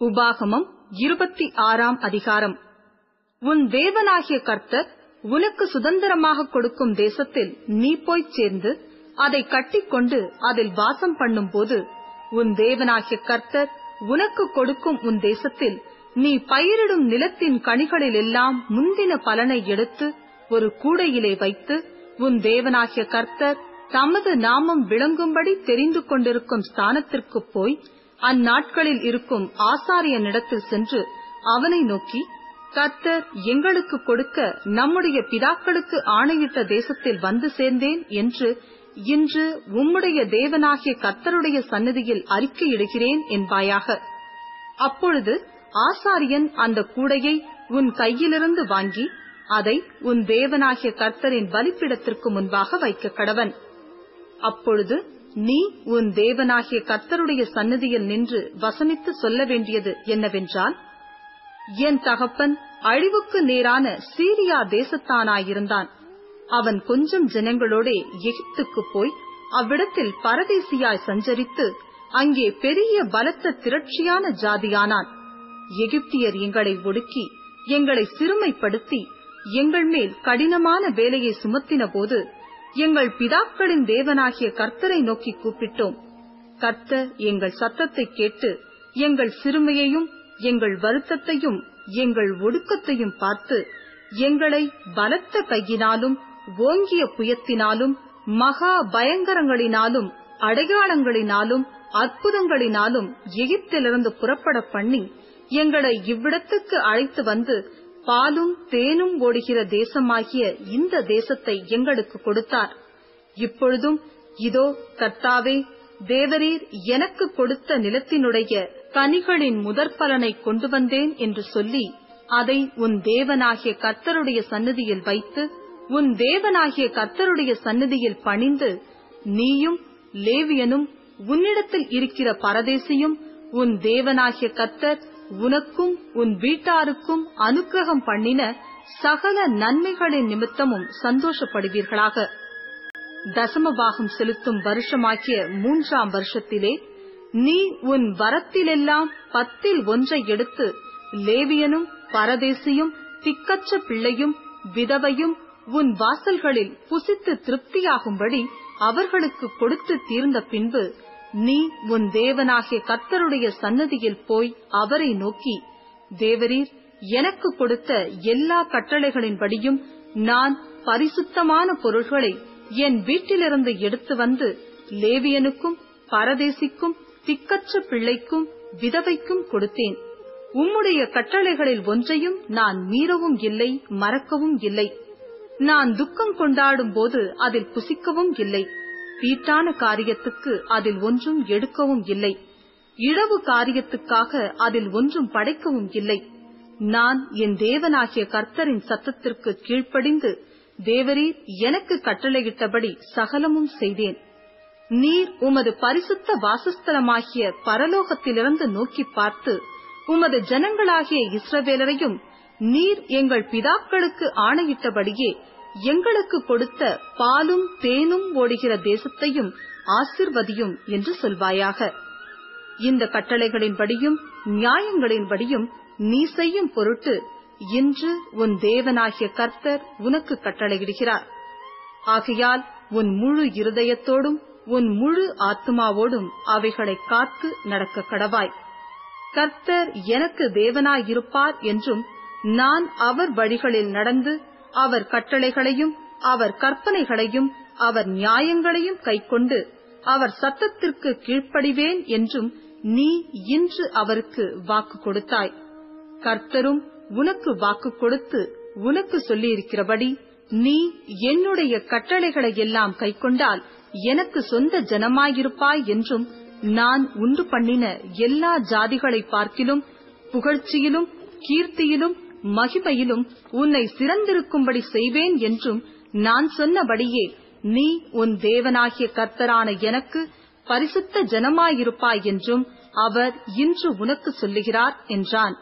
உபாகமம் இருபத்தி ஆறாம் அதிகாரம். உன் தேவனாகிய கர்த்தர் உனக்கு சுதந்திரமாக கொடுக்கும் தேசத்தில் நீ போய்ச் சேர்ந்து அதை கட்டிக்கொண்டு அதில் வாசம் பண்ணும்போது உன் தேவனாகிய கர்த்தர் உனக்கு கொடுக்கும் உன் தேசத்தில் நீ பயிரிடும் நிலத்தின் கனிகளிலெல்லாம் முந்தின பலனை எடுத்து ஒரு கூடையிலே வைத்து உன் தேவனாகிய கர்த்தர் தமது நாமம் விளங்கும்படி தெரிந்து கொண்டிருக்கும் ஸ்தானத்திற்கு போய் அந்நாட்களில் இருக்கும் ஆசாரியனிடத்தில் சென்று அவனை நோக்கி கர்த்தர் எங்களுக்கு கொடுக்க நம்முடைய பிதாக்களுக்கு ஆணையிட்ட தேசத்தில் வந்து சேர்ந்தேன் என்று இன்று உம்முடைய தேவனாகிய கர்த்தருடைய சன்னதியில் அறிக்கையிடுகிறேன் என்பாயாக. அப்பொழுது ஆசாரியன் அந்த கூடையை உன் கையிலிருந்து வாங்கி அதை உன் தேவனாகிய கர்த்தரின் பலிப்பிடத்திற்கு முன்பாக வைக்க கடவன் அப்பொழுது நீ உன் தேவனாகிய கர்த்தருடைய சன்னதியில் நின்று வசனித்து சொல்ல வேண்டியது என்னவென்றால் என் தகப்பன் அழிவுக்கு நேரான சீரியா தேசத்தானாயிருந்தான். அவன் கொஞ்சம் ஜனங்களோடே எகிப்துக்கு போய் அவ்விடத்தில் பரதேசியாய் சஞ்சரித்து அங்கே பெரிய பலத்த திரட்சியான ஜாதியானான். எகிப்தியர் எங்களை ஒடுக்கி எங்களை சிறுமைப்படுத்தி எங்கள் மேல் கடினமான வேலையை சுமத்தின போது எங்கள் பிதாக்களின் தேவனாகிய கர்த்தரை நோக்கி கூப்பிட்டோம். கர்த்தர் எங்கள் சத்தத்தை கேட்டு எங்கள் சிறுமையையும் எங்கள் வருத்தத்தையும் எங்கள் ஒடுக்கத்தையும் பார்த்து எங்களை பலத்த கையினாலும் ஓங்கிய புயத்தினாலும் மகா பயங்கரங்களினாலும் அடையாளங்களினாலும் அற்புதங்களினாலும் எகிப்திலிருந்து புறப்பட பண்ணி எங்களை இவ்விடத்துக்கு அழைத்து வந்து பாலும் தேனும் ஓடுகிற தேசமாகிய இந்த தேசத்தை எங்களுக்கு கொடுத்தார். இப்பொழுதும் இதோ கர்த்தாவே தேவரீர் எனக்கு கொடுத்த நிலத்தினுடைய கனிகளின் முதற்பலனை கொண்டு வந்தேன் என்று சொல்லி அதை உன் தேவனாகிய கர்த்தருடைய சன்னதியில் வைத்து உன் தேவனாகிய கர்த்தருடைய சன்னதியில் பணிந்து நீயும் லேவியனும் உன்னிடத்தில் இருக்கிற பரதேசியும் உன் தேவனாகிய கர்த்தர் உனக்கும் உன் வீட்டாருக்கும் அனுக்கிரகம் பண்ணின சகல நன்மைகளின் நிமித்தமும் சந்தோஷப்படுவீர்களாக. தசமபாகம் செலுத்தும் வருஷமாகிய மூன்றாம் வருஷத்திலே நீ உன் வரத்திலெல்லாம் பத்தில் ஒன்றை எடுத்து லேவியனும் பரதேசியும் திக்கற்ற பிள்ளையும் விதவையும் உன் வாசல்களில் புசித்து திருப்தியாகும்படி அவர்களுக்கு கொடுத்து தீர்ந்த பின்பு நீ உன் தேவனாகிய கர்த்தருடைய சன்னதியில் போய் அவரை நோக்கி தேவரீர் எனக்கு கொடுத்த எல்லா கட்டளைகளின்படியும் நான் பரிசுத்தமான பொருள்களை என் வீட்டிலிருந்து எடுத்து வந்து லேவியனுக்கும் பரதேசிக்கும் திக்கற்ற பிள்ளைக்கும் விதவைக்கும் கொடுத்தேன். உம்முடைய கட்டளைகளில் ஒன்றையும் நான் மீறவும் இல்லை மறக்கவும் இல்லை. நான் துக்கம் கொண்டாடும் போது அதில் புசிக்கவும் இல்லை. தீட்டான காரியத்துக்கு அதில் ஒன்றும் எடுக்கவும் இல்லை. இழவு காரியத்துக்காக அதில் ஒன்றும் படைக்கவும் இல்லை. நான் என் தேவனாகிய கர்த்தரின் சத்தத்திற்கு கீழ்ப்படிந்து தேவரீர் எனக்கு கட்டளையிட்டபடி சகலமும் செய்தேன். நீர் உமது பரிசுத்த வாசஸ்தலமாகிய பரலோகத்திலிருந்து நோக்கி பார்த்து உமது ஜனங்களாகிய இஸ்ரவேலரையும் நீர் எங்கள் பிதாக்களுக்கு ஆணையிட்டபடியே எங்களுக்கு கொடுத்த பாலும் தேனும் ஓடுகிற தேசத்தையும் ஆசிர்வதியும் என்று சொல்வாயாக. இந்த கட்டளைகளின்படியும் நியாயங்களின்படியும் நீ செய்யும் பொருட்டு இன்று உன் தேவனாகிய கர்த்தர் உனக்கு கட்டளையிடுகிறார். ஆகையால் உன் முழு இருதயத்தோடும் உன் முழு ஆத்மாவோடும் அவைகளை காத்து நடக்க கடவாய். கர்த்தர் எனக்கு தேவனாயிருப்பார் என்றும் நான் அவர் வழிகளில் நடந்து அவர் கட்டளைகளையும் அவர் கற்பனைகளையும் அவர் நியாயங்களையும் கைக்கொண்டு அவர் சத்தத்திற்கு கீழ்ப்படிவேன் என்றும் நீ இன்று அவருக்கு வாக்கு கொடுத்தாய். கர்த்தரும் உனக்கு வாக்கு கொடுத்து உனக்கு சொல்லியிருக்கிறபடி நீ என்னுடைய கட்டளைகளை எல்லாம் கைக்கொண்டால் எனக்கு சொந்த ஜனமாயிருப்பாய் என்றும் நான் உண்டு பண்ணின எல்லா ஜாதிகளை பார்க்கிலும் புகழ்ச்சியிலும் கீர்த்தியிலும் மகிமையிலும் உன்னை சிறந்திருக்கும்படி செய்வேன் என்றும் நான் சொன்னபடியே நீ உன் தேவனாகிய கர்த்தரான எனக்கு பரிசுத்த ஜனமாயிருப்பாய் என்றும் அவர் இன்று உனக்கு சொல்லுகிறார் என்றான்.